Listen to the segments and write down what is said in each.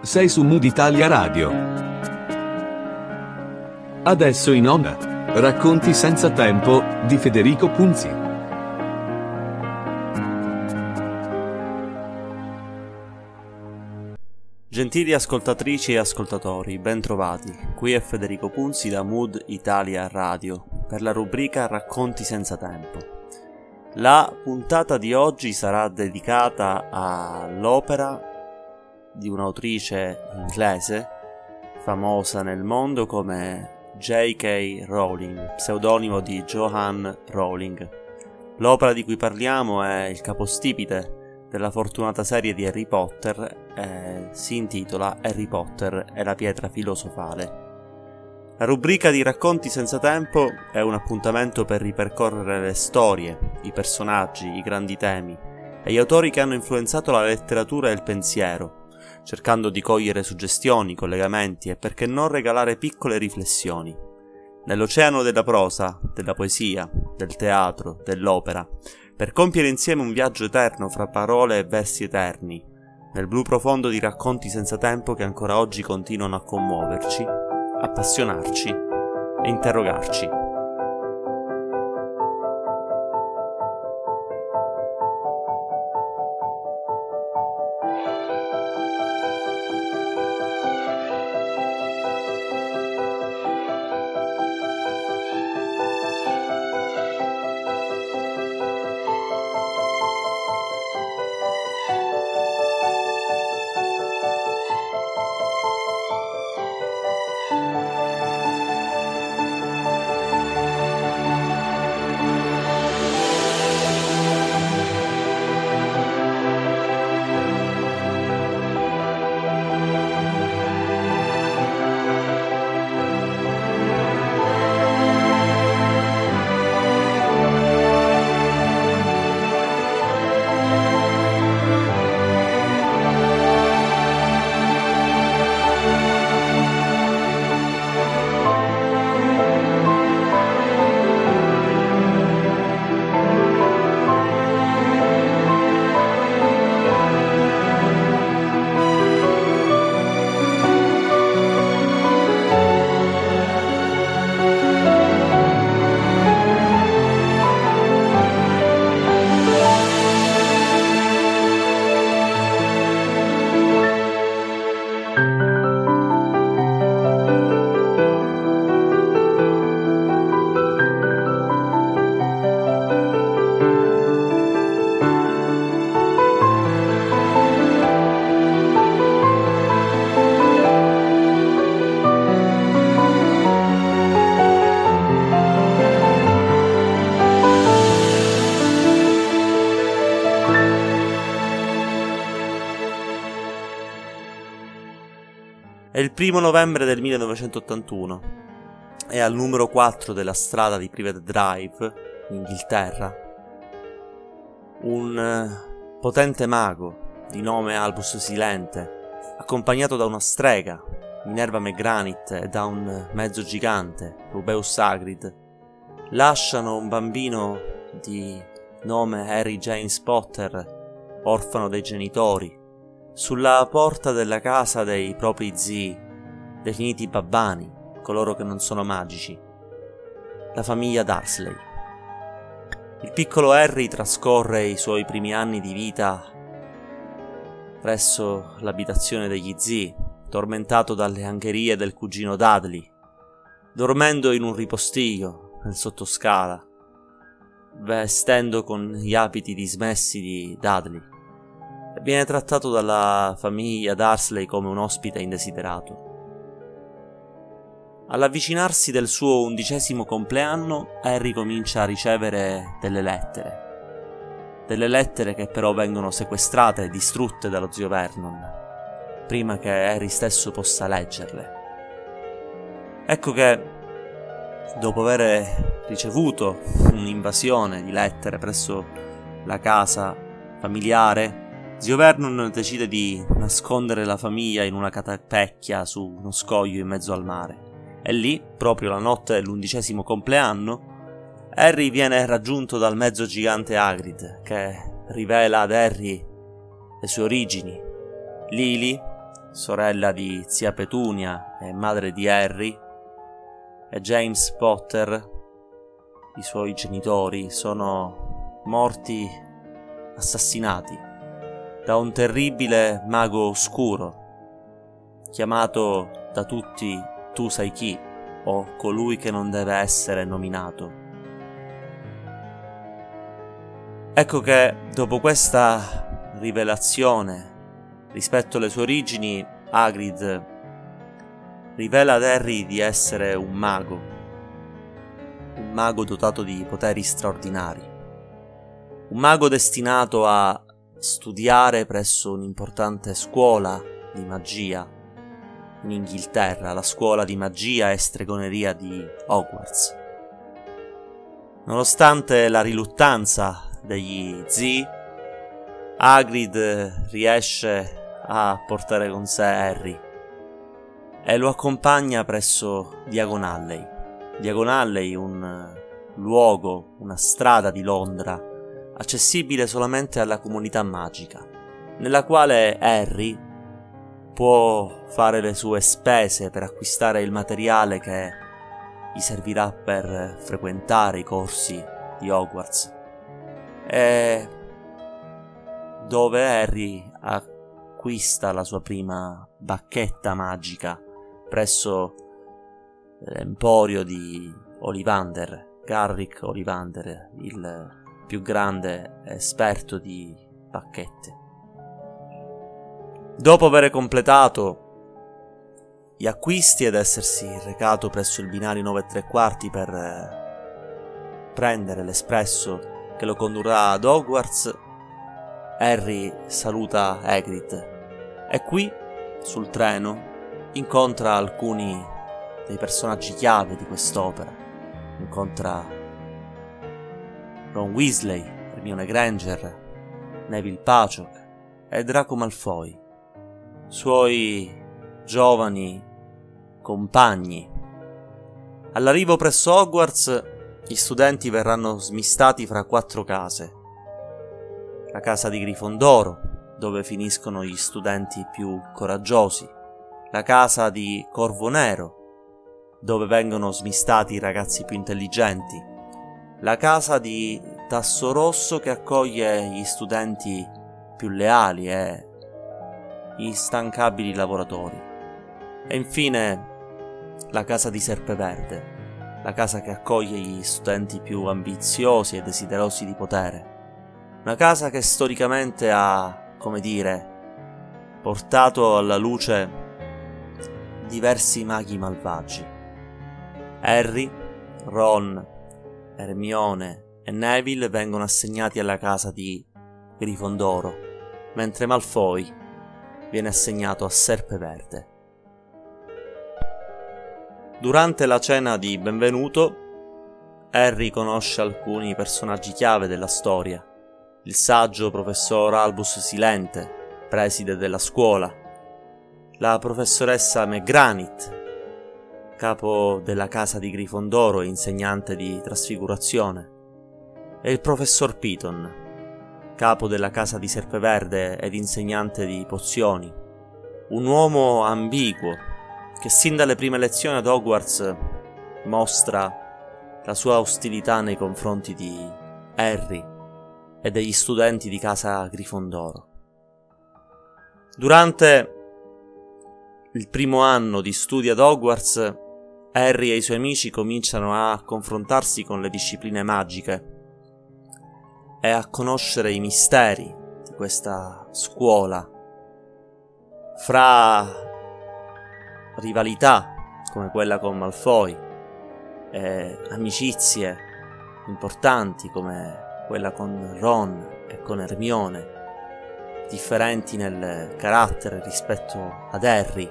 Sei su Mood Italia Radio. Adesso in onda. Racconti senza tempo di Federico Punzi. Gentili ascoltatrici e ascoltatori, bentrovati. Qui è Federico Punzi da Mood Italia Radio per la rubrica Racconti senza tempo. La puntata di oggi sarà dedicata all'opera di un'autrice inglese famosa nel mondo come J.K. Rowling, pseudonimo di Joanne Rowling. L'opera di cui parliamo è il capostipite della fortunata serie di Harry Potter e si intitola Harry Potter e la pietra filosofale. La rubrica di racconti senza tempo è un appuntamento per ripercorrere le storie, i personaggi, i grandi temi e gli autori che hanno influenzato la letteratura e il pensiero, cercando di cogliere suggestioni, collegamenti e perché non regalare piccole riflessioni. Nell'oceano della prosa, della poesia, del teatro, dell'opera, per compiere insieme un viaggio eterno fra parole e versi eterni, nel blu profondo di racconti senza tempo che ancora oggi continuano a commuoverci appassionarci e interrogarci. È il primo novembre del 1981 e al numero 4 della strada di Private Drive, in Inghilterra, un eh, potente mago di nome Albus Silente, accompagnato da una strega, Minerva McGranit, e da un mezzo gigante, Rubeus Hagrid, lasciano un bambino di nome Harry James Potter, orfano dei genitori, sulla porta della casa dei propri zii, definiti babbani, coloro che non sono magici, la famiglia Darsley. Il piccolo Harry trascorre i suoi primi anni di vita presso l'abitazione degli zii, tormentato dalle angherie del cugino Dudley, dormendo in un ripostiglio nel sottoscala, vestendo con gli abiti dismessi di Dudley viene trattato dalla famiglia Darsley come un ospite indesiderato. All'avvicinarsi del suo undicesimo compleanno, Harry comincia a ricevere delle lettere. Delle lettere che però vengono sequestrate e distrutte dallo zio Vernon, prima che Harry stesso possa leggerle. Ecco che, dopo aver ricevuto un'invasione di lettere presso la casa familiare, Zio Vernon decide di nascondere la famiglia in una catapecchia su uno scoglio in mezzo al mare. E lì, proprio la notte dell'undicesimo compleanno, Harry viene raggiunto dal mezzo gigante Hagrid, che rivela ad Harry le sue origini. Lily, sorella di zia Petunia e madre di Harry, e James Potter, i suoi genitori, sono morti assassinati da un terribile mago oscuro, chiamato da tutti tu sai chi, o colui che non deve essere nominato. Ecco che dopo questa rivelazione rispetto alle sue origini, Hagrid rivela ad Harry di essere un mago, un mago dotato di poteri straordinari, un mago destinato a studiare presso un'importante scuola di magia in Inghilterra, la scuola di magia e stregoneria di Hogwarts. Nonostante la riluttanza degli zii, Hagrid riesce a portare con sé Harry e lo accompagna presso Diagon Alley. Diagon Alley, un luogo, una strada di Londra, accessibile solamente alla comunità magica, nella quale Harry può fare le sue spese per acquistare il materiale che gli servirà per frequentare i corsi di Hogwarts. E dove Harry acquista la sua prima bacchetta magica presso l'emporio di Olivander, Garrick Olivander, il più grande esperto di bacchette. Dopo aver completato gli acquisti ed essersi recato presso il binario 9 e 3 quarti per eh, prendere l'espresso che lo condurrà ad Hogwarts, Harry saluta Hagrid e qui, sul treno, incontra alcuni dei personaggi chiave di quest'opera. Incontra Ron Weasley, Hermione Granger, Neville Paciok e Draco Malfoy suoi giovani compagni. All'arrivo presso Hogwarts, gli studenti verranno smistati fra quattro case. La casa di Grifondoro, dove finiscono gli studenti più coraggiosi. La casa di Corvo Nero, dove vengono smistati i ragazzi più intelligenti. La casa di Tasso Rosso che accoglie gli studenti più leali e instancabili lavoratori. E infine la casa di Serpeverde, la casa che accoglie gli studenti più ambiziosi e desiderosi di potere. Una casa che storicamente ha, come dire, portato alla luce diversi maghi malvagi. Harry, Ron, Hermione e Neville vengono assegnati alla casa di Grifondoro, mentre Malfoy viene assegnato a Serpeverde. Durante la cena di benvenuto, Harry conosce alcuni personaggi chiave della storia. Il saggio professor Albus Silente, preside della scuola, la professoressa McGranit, capo della casa di Grifondoro e insegnante di trasfigurazione, e il professor Piton, capo della casa di Serpeverde ed insegnante di pozioni. Un uomo ambiguo che sin dalle prime lezioni ad Hogwarts mostra la sua ostilità nei confronti di Harry e degli studenti di casa Grifondoro. Durante il primo anno di studi ad Hogwarts, Harry e i suoi amici cominciano a confrontarsi con le discipline magiche e a conoscere i misteri di questa scuola. Fra rivalità come quella con Malfoy e amicizie importanti come quella con Ron e con Hermione differenti nel carattere rispetto ad Harry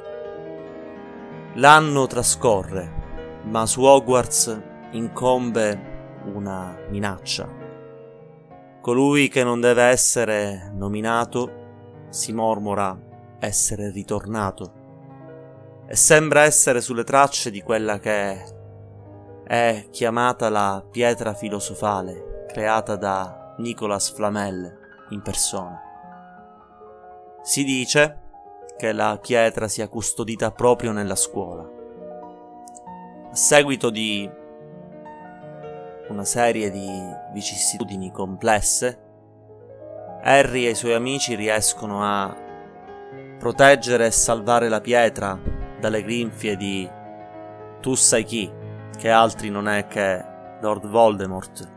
l'anno trascorre ma su Hogwarts incombe una minaccia Colui che non deve essere nominato si mormora essere ritornato e sembra essere sulle tracce di quella che è chiamata la pietra filosofale creata da Nicolas Flamel in persona. Si dice che la pietra sia custodita proprio nella scuola. A seguito di una serie di vicissitudini complesse, Harry e i suoi amici riescono a proteggere e salvare la pietra dalle grinfie di tu sai chi, che altri non è che Lord Voldemort,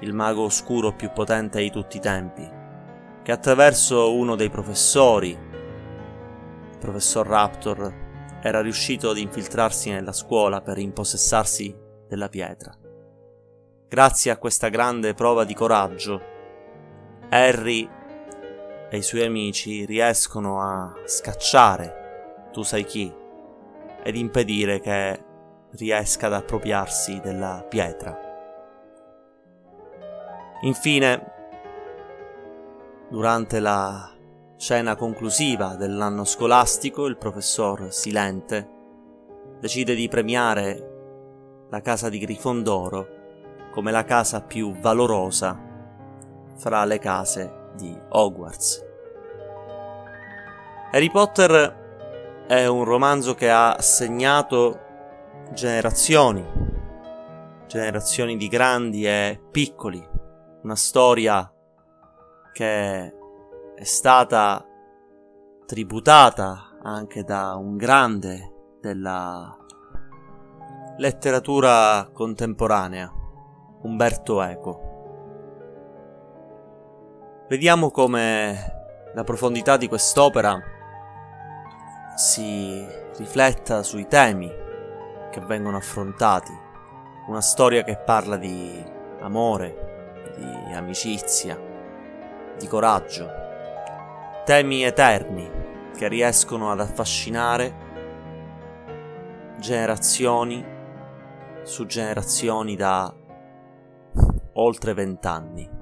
il mago oscuro più potente di tutti i tempi che attraverso uno dei professori, professor Raptor, era riuscito ad infiltrarsi nella scuola per impossessarsi della pietra. Grazie a questa grande prova di coraggio, Harry e i suoi amici riescono a scacciare tu sai chi ed impedire che riesca ad appropriarsi della pietra. Infine, Durante la scena conclusiva dell'anno scolastico, il professor Silente decide di premiare la casa di Grifondoro come la casa più valorosa fra le case di Hogwarts. Harry Potter è un romanzo che ha segnato generazioni, generazioni di grandi e piccoli, una storia che è stata tributata anche da un grande della letteratura contemporanea, Umberto Eco. Vediamo come la profondità di quest'opera si rifletta sui temi che vengono affrontati, una storia che parla di amore, di amicizia, di coraggio, temi eterni che riescono ad affascinare generazioni su generazioni da oltre vent'anni.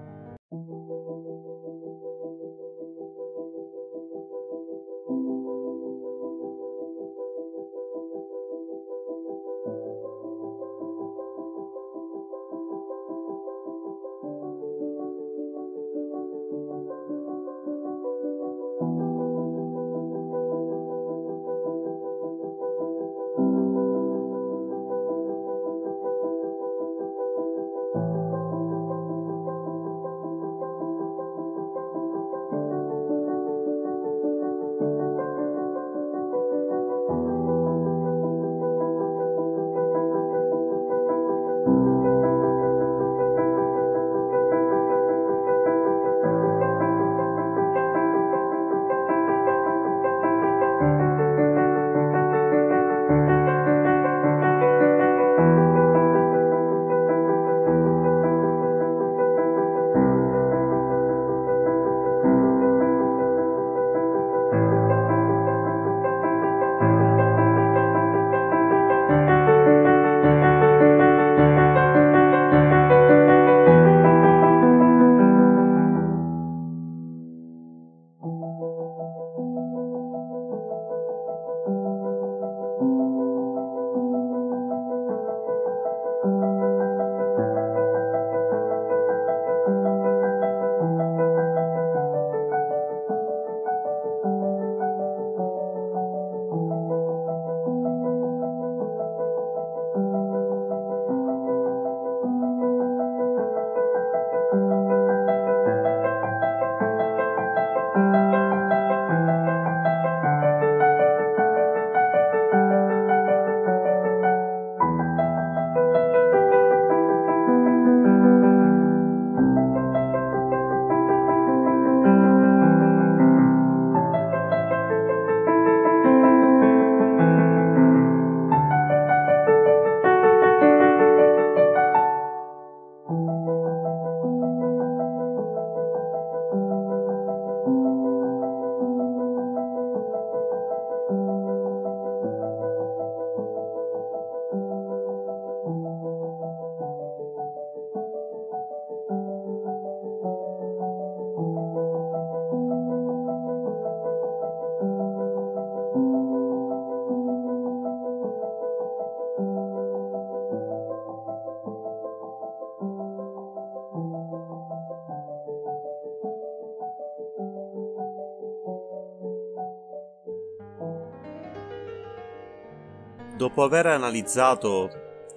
Dopo aver analizzato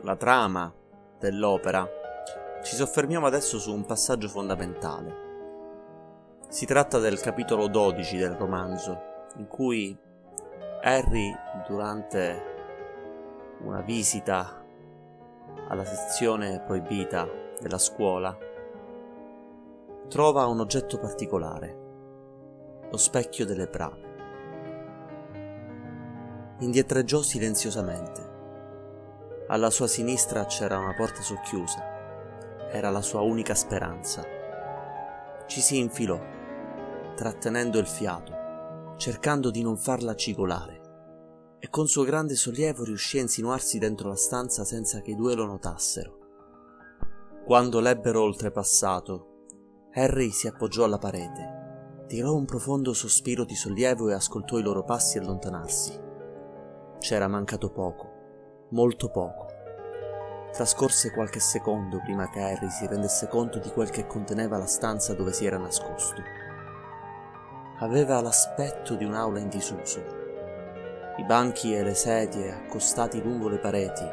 la trama dell'opera, ci soffermiamo adesso su un passaggio fondamentale. Si tratta del capitolo 12 del romanzo, in cui Harry, durante una visita alla sezione proibita della scuola, trova un oggetto particolare, lo specchio delle brave. Indietreggiò silenziosamente. Alla sua sinistra c'era una porta socchiusa. Era la sua unica speranza. Ci si infilò, trattenendo il fiato, cercando di non farla cigolare, e con suo grande sollievo riuscì a insinuarsi dentro la stanza senza che i due lo notassero. Quando l'ebbero oltrepassato, Harry si appoggiò alla parete, tirò un profondo sospiro di sollievo e ascoltò i loro passi allontanarsi. C'era mancato poco, molto poco. Trascorse qualche secondo prima che Harry si rendesse conto di quel che conteneva la stanza dove si era nascosto. Aveva l'aspetto di un'aula in disuso. I banchi e le sedie accostati lungo le pareti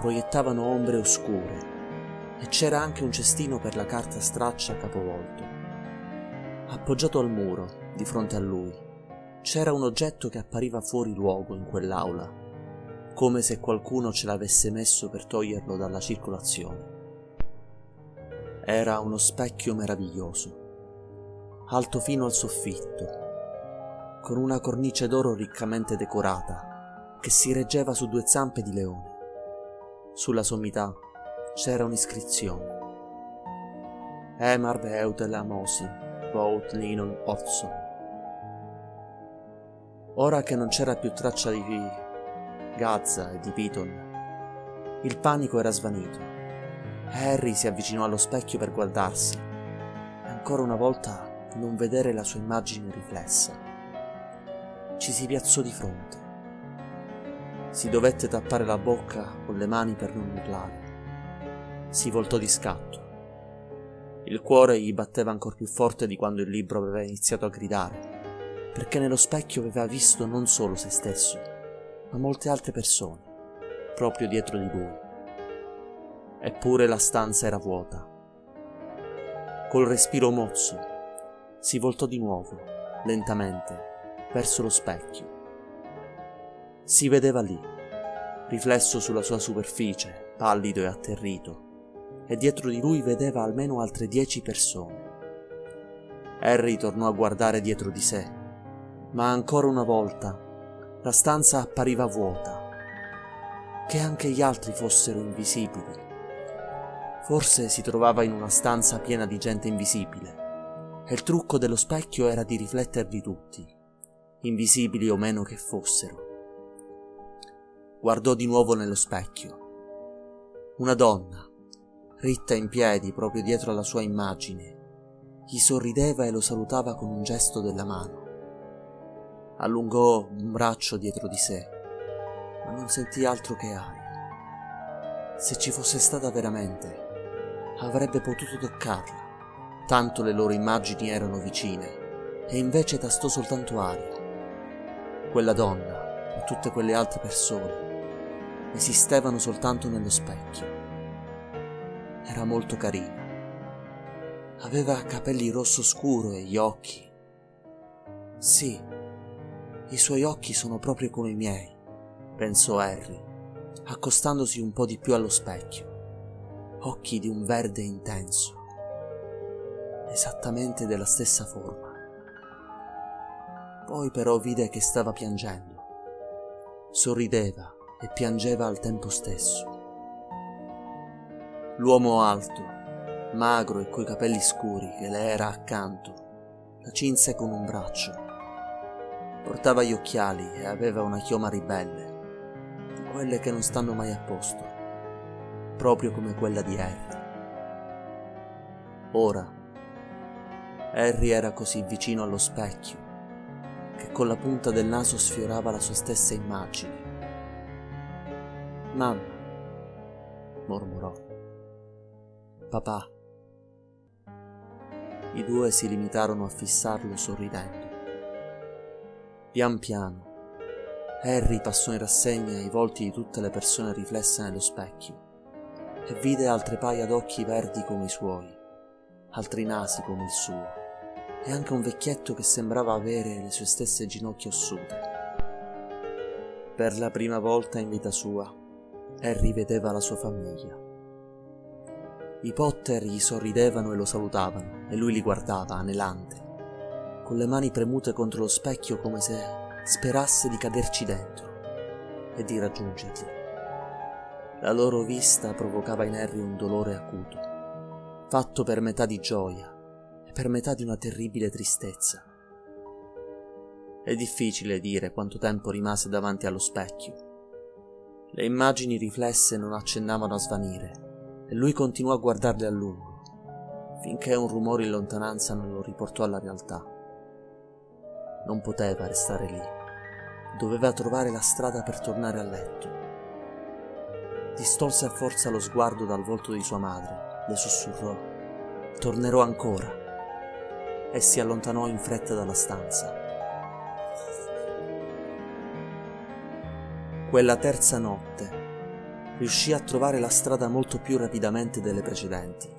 proiettavano ombre oscure e c'era anche un cestino per la carta straccia capovolto. Appoggiato al muro, di fronte a lui, c'era un oggetto che appariva fuori luogo in quell'aula, come se qualcuno ce l'avesse messo per toglierlo dalla circolazione. Era uno specchio meraviglioso, alto fino al soffitto, con una cornice d'oro riccamente decorata che si reggeva su due zampe di leone. Sulla sommità c'era un'iscrizione. Emar Beutel Amosi, Vout Linon Otso. Ora che non c'era più traccia di Gaza e di Piton, il panico era svanito. Harry si avvicinò allo specchio per guardarsi e ancora una volta non vedere la sua immagine riflessa. Ci si piazzò di fronte. Si dovette tappare la bocca con le mani per non urlare. Si voltò di scatto. Il cuore gli batteva ancora più forte di quando il libro aveva iniziato a gridare perché nello specchio aveva visto non solo se stesso, ma molte altre persone, proprio dietro di lui. Eppure la stanza era vuota. Col respiro mozzo, si voltò di nuovo, lentamente, verso lo specchio. Si vedeva lì, riflesso sulla sua superficie, pallido e atterrito, e dietro di lui vedeva almeno altre dieci persone. Harry tornò a guardare dietro di sé ma ancora una volta la stanza appariva vuota, che anche gli altri fossero invisibili. Forse si trovava in una stanza piena di gente invisibile, e il trucco dello specchio era di rifletterli tutti, invisibili o meno che fossero. Guardò di nuovo nello specchio. Una donna, ritta in piedi proprio dietro alla sua immagine, gli sorrideva e lo salutava con un gesto della mano allungò un braccio dietro di sé, ma non sentì altro che aria. Se ci fosse stata veramente, avrebbe potuto toccarla, tanto le loro immagini erano vicine, e invece tastò soltanto aria. Quella donna e tutte quelle altre persone esistevano soltanto nello specchio. Era molto carina. Aveva capelli rosso scuro e gli occhi. Sì, i suoi occhi sono proprio come i miei, pensò Harry, accostandosi un po' di più allo specchio. Occhi di un verde intenso, esattamente della stessa forma. Poi però vide che stava piangendo. Sorrideva e piangeva al tempo stesso. L'uomo alto, magro e coi capelli scuri che le era accanto, la cinse con un braccio Portava gli occhiali e aveva una chioma ribelle, quelle che non stanno mai a posto, proprio come quella di Harry. Ora, Harry era così vicino allo specchio che con la punta del naso sfiorava la sua stessa immagine. Mamma, mormorò. Papà. I due si limitarono a fissarlo sorridendo. Pian piano, Harry passò in rassegna i volti di tutte le persone riflesse nello specchio e vide altre paia d'occhi verdi come i suoi, altri nasi come il suo e anche un vecchietto che sembrava avere le sue stesse ginocchia ossute. Per la prima volta in vita sua, Harry vedeva la sua famiglia. I Potter gli sorridevano e lo salutavano e lui li guardava anelante, con le mani premute contro lo specchio come se sperasse di caderci dentro e di raggiungerli. La loro vista provocava in Harry un dolore acuto, fatto per metà di gioia e per metà di una terribile tristezza. È difficile dire quanto tempo rimase davanti allo specchio. Le immagini riflesse non accennavano a svanire e lui continuò a guardarle a lungo, finché un rumore in lontananza non lo riportò alla realtà. Non poteva restare lì doveva trovare la strada per tornare a letto. Distolse a forza lo sguardo dal volto di sua madre, le sussurrò, tornerò ancora, e si allontanò in fretta dalla stanza. Quella terza notte riuscì a trovare la strada molto più rapidamente delle precedenti.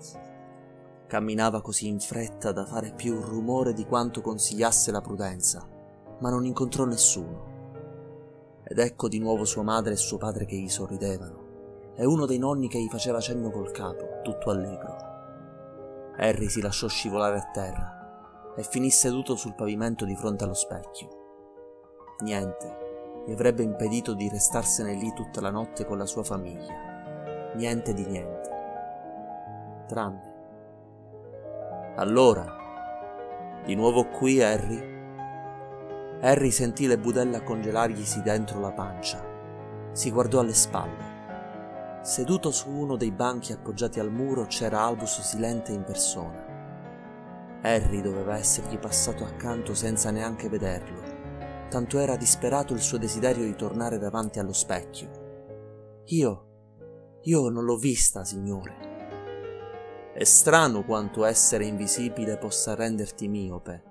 Camminava così in fretta da fare più rumore di quanto consigliasse la prudenza, ma non incontrò nessuno ed ecco di nuovo sua madre e suo padre che gli sorridevano, e uno dei nonni che gli faceva cenno col capo, tutto allegro. Harry si lasciò scivolare a terra e finì seduto sul pavimento di fronte allo specchio. Niente gli avrebbe impedito di restarsene lì tutta la notte con la sua famiglia. Niente di niente. Tranne. Allora, di nuovo qui Harry Harry sentì le budella congelarglisi dentro la pancia. Si guardò alle spalle. Seduto su uno dei banchi appoggiati al muro c'era Albus silente in persona. Harry doveva essergli passato accanto senza neanche vederlo, tanto era disperato il suo desiderio di tornare davanti allo specchio. Io, io non l'ho vista, signore. È strano quanto essere invisibile possa renderti miope,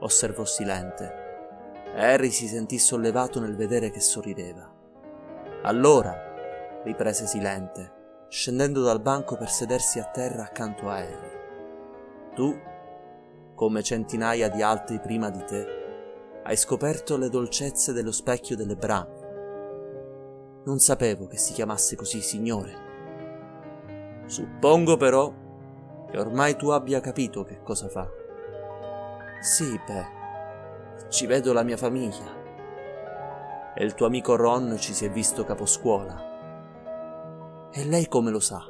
osservò silente Harry si sentì sollevato nel vedere che sorrideva. Allora, riprese silente, scendendo dal banco per sedersi a terra accanto a Harry. Tu, come centinaia di altri prima di te, hai scoperto le dolcezze dello specchio delle brame. Non sapevo che si chiamasse così, signore. Suppongo però che ormai tu abbia capito che cosa fa. Sì, beh, ci vedo la mia famiglia. E il tuo amico Ron ci si è visto caposcuola. E lei come lo sa?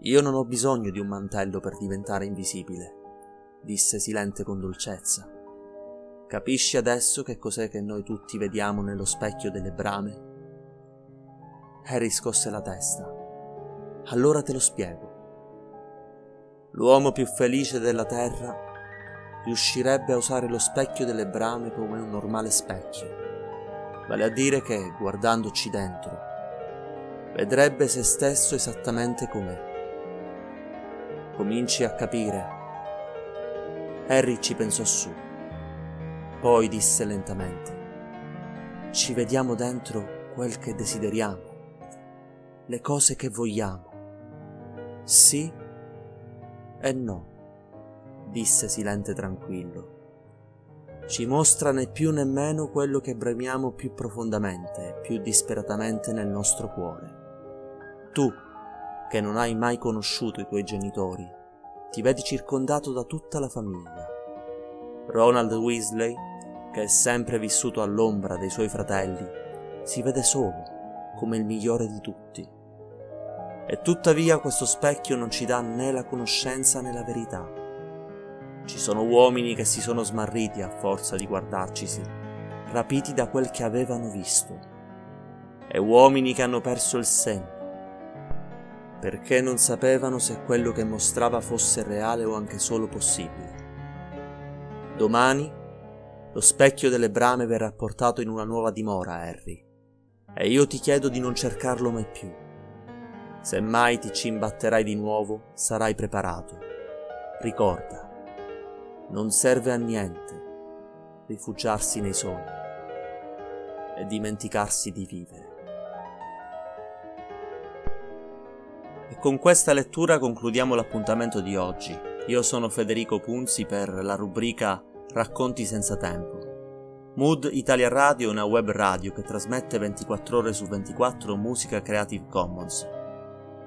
Io non ho bisogno di un mantello per diventare invisibile, disse Silente con dolcezza. Capisci adesso che cos'è che noi tutti vediamo nello specchio delle brame? Harry scosse la testa. Allora te lo spiego. L'uomo più felice della terra riuscirebbe a usare lo specchio delle brame come un normale specchio, vale a dire che, guardandoci dentro, vedrebbe se stesso esattamente com'è. Cominci a capire. Harry ci pensò su, poi disse lentamente, ci vediamo dentro quel che desideriamo, le cose che vogliamo, sì e no disse silente tranquillo. Ci mostra né più né meno quello che bramiamo più profondamente, più disperatamente nel nostro cuore. Tu, che non hai mai conosciuto i tuoi genitori, ti vedi circondato da tutta la famiglia. Ronald Weasley, che è sempre vissuto all'ombra dei suoi fratelli, si vede solo, come il migliore di tutti. E tuttavia questo specchio non ci dà né la conoscenza né la verità ci sono uomini che si sono smarriti a forza di guardarcisi, rapiti da quel che avevano visto, e uomini che hanno perso il senno, perché non sapevano se quello che mostrava fosse reale o anche solo possibile. Domani lo specchio delle brame verrà portato in una nuova dimora, Harry, e io ti chiedo di non cercarlo mai più. Se mai ti ci imbatterai di nuovo, sarai preparato. Ricorda, non serve a niente rifugiarsi nei sogni. e dimenticarsi di vivere. E con questa lettura concludiamo l'appuntamento di oggi. Io sono Federico Punzi per la rubrica Racconti senza tempo. Mood Italia Radio è una web radio che trasmette 24 ore su 24 musica Creative Commons.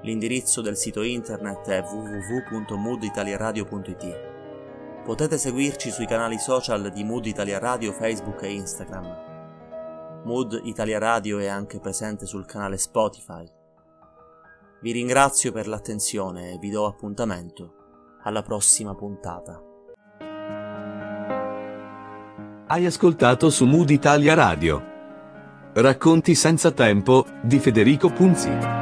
L'indirizzo del sito internet è www.mooditaliaradio.it. Potete seguirci sui canali social di Mood Italia Radio, Facebook e Instagram. Mood Italia Radio è anche presente sul canale Spotify. Vi ringrazio per l'attenzione e vi do appuntamento alla prossima puntata. Hai ascoltato su Mood Italia Radio. Racconti senza tempo di Federico Punzi.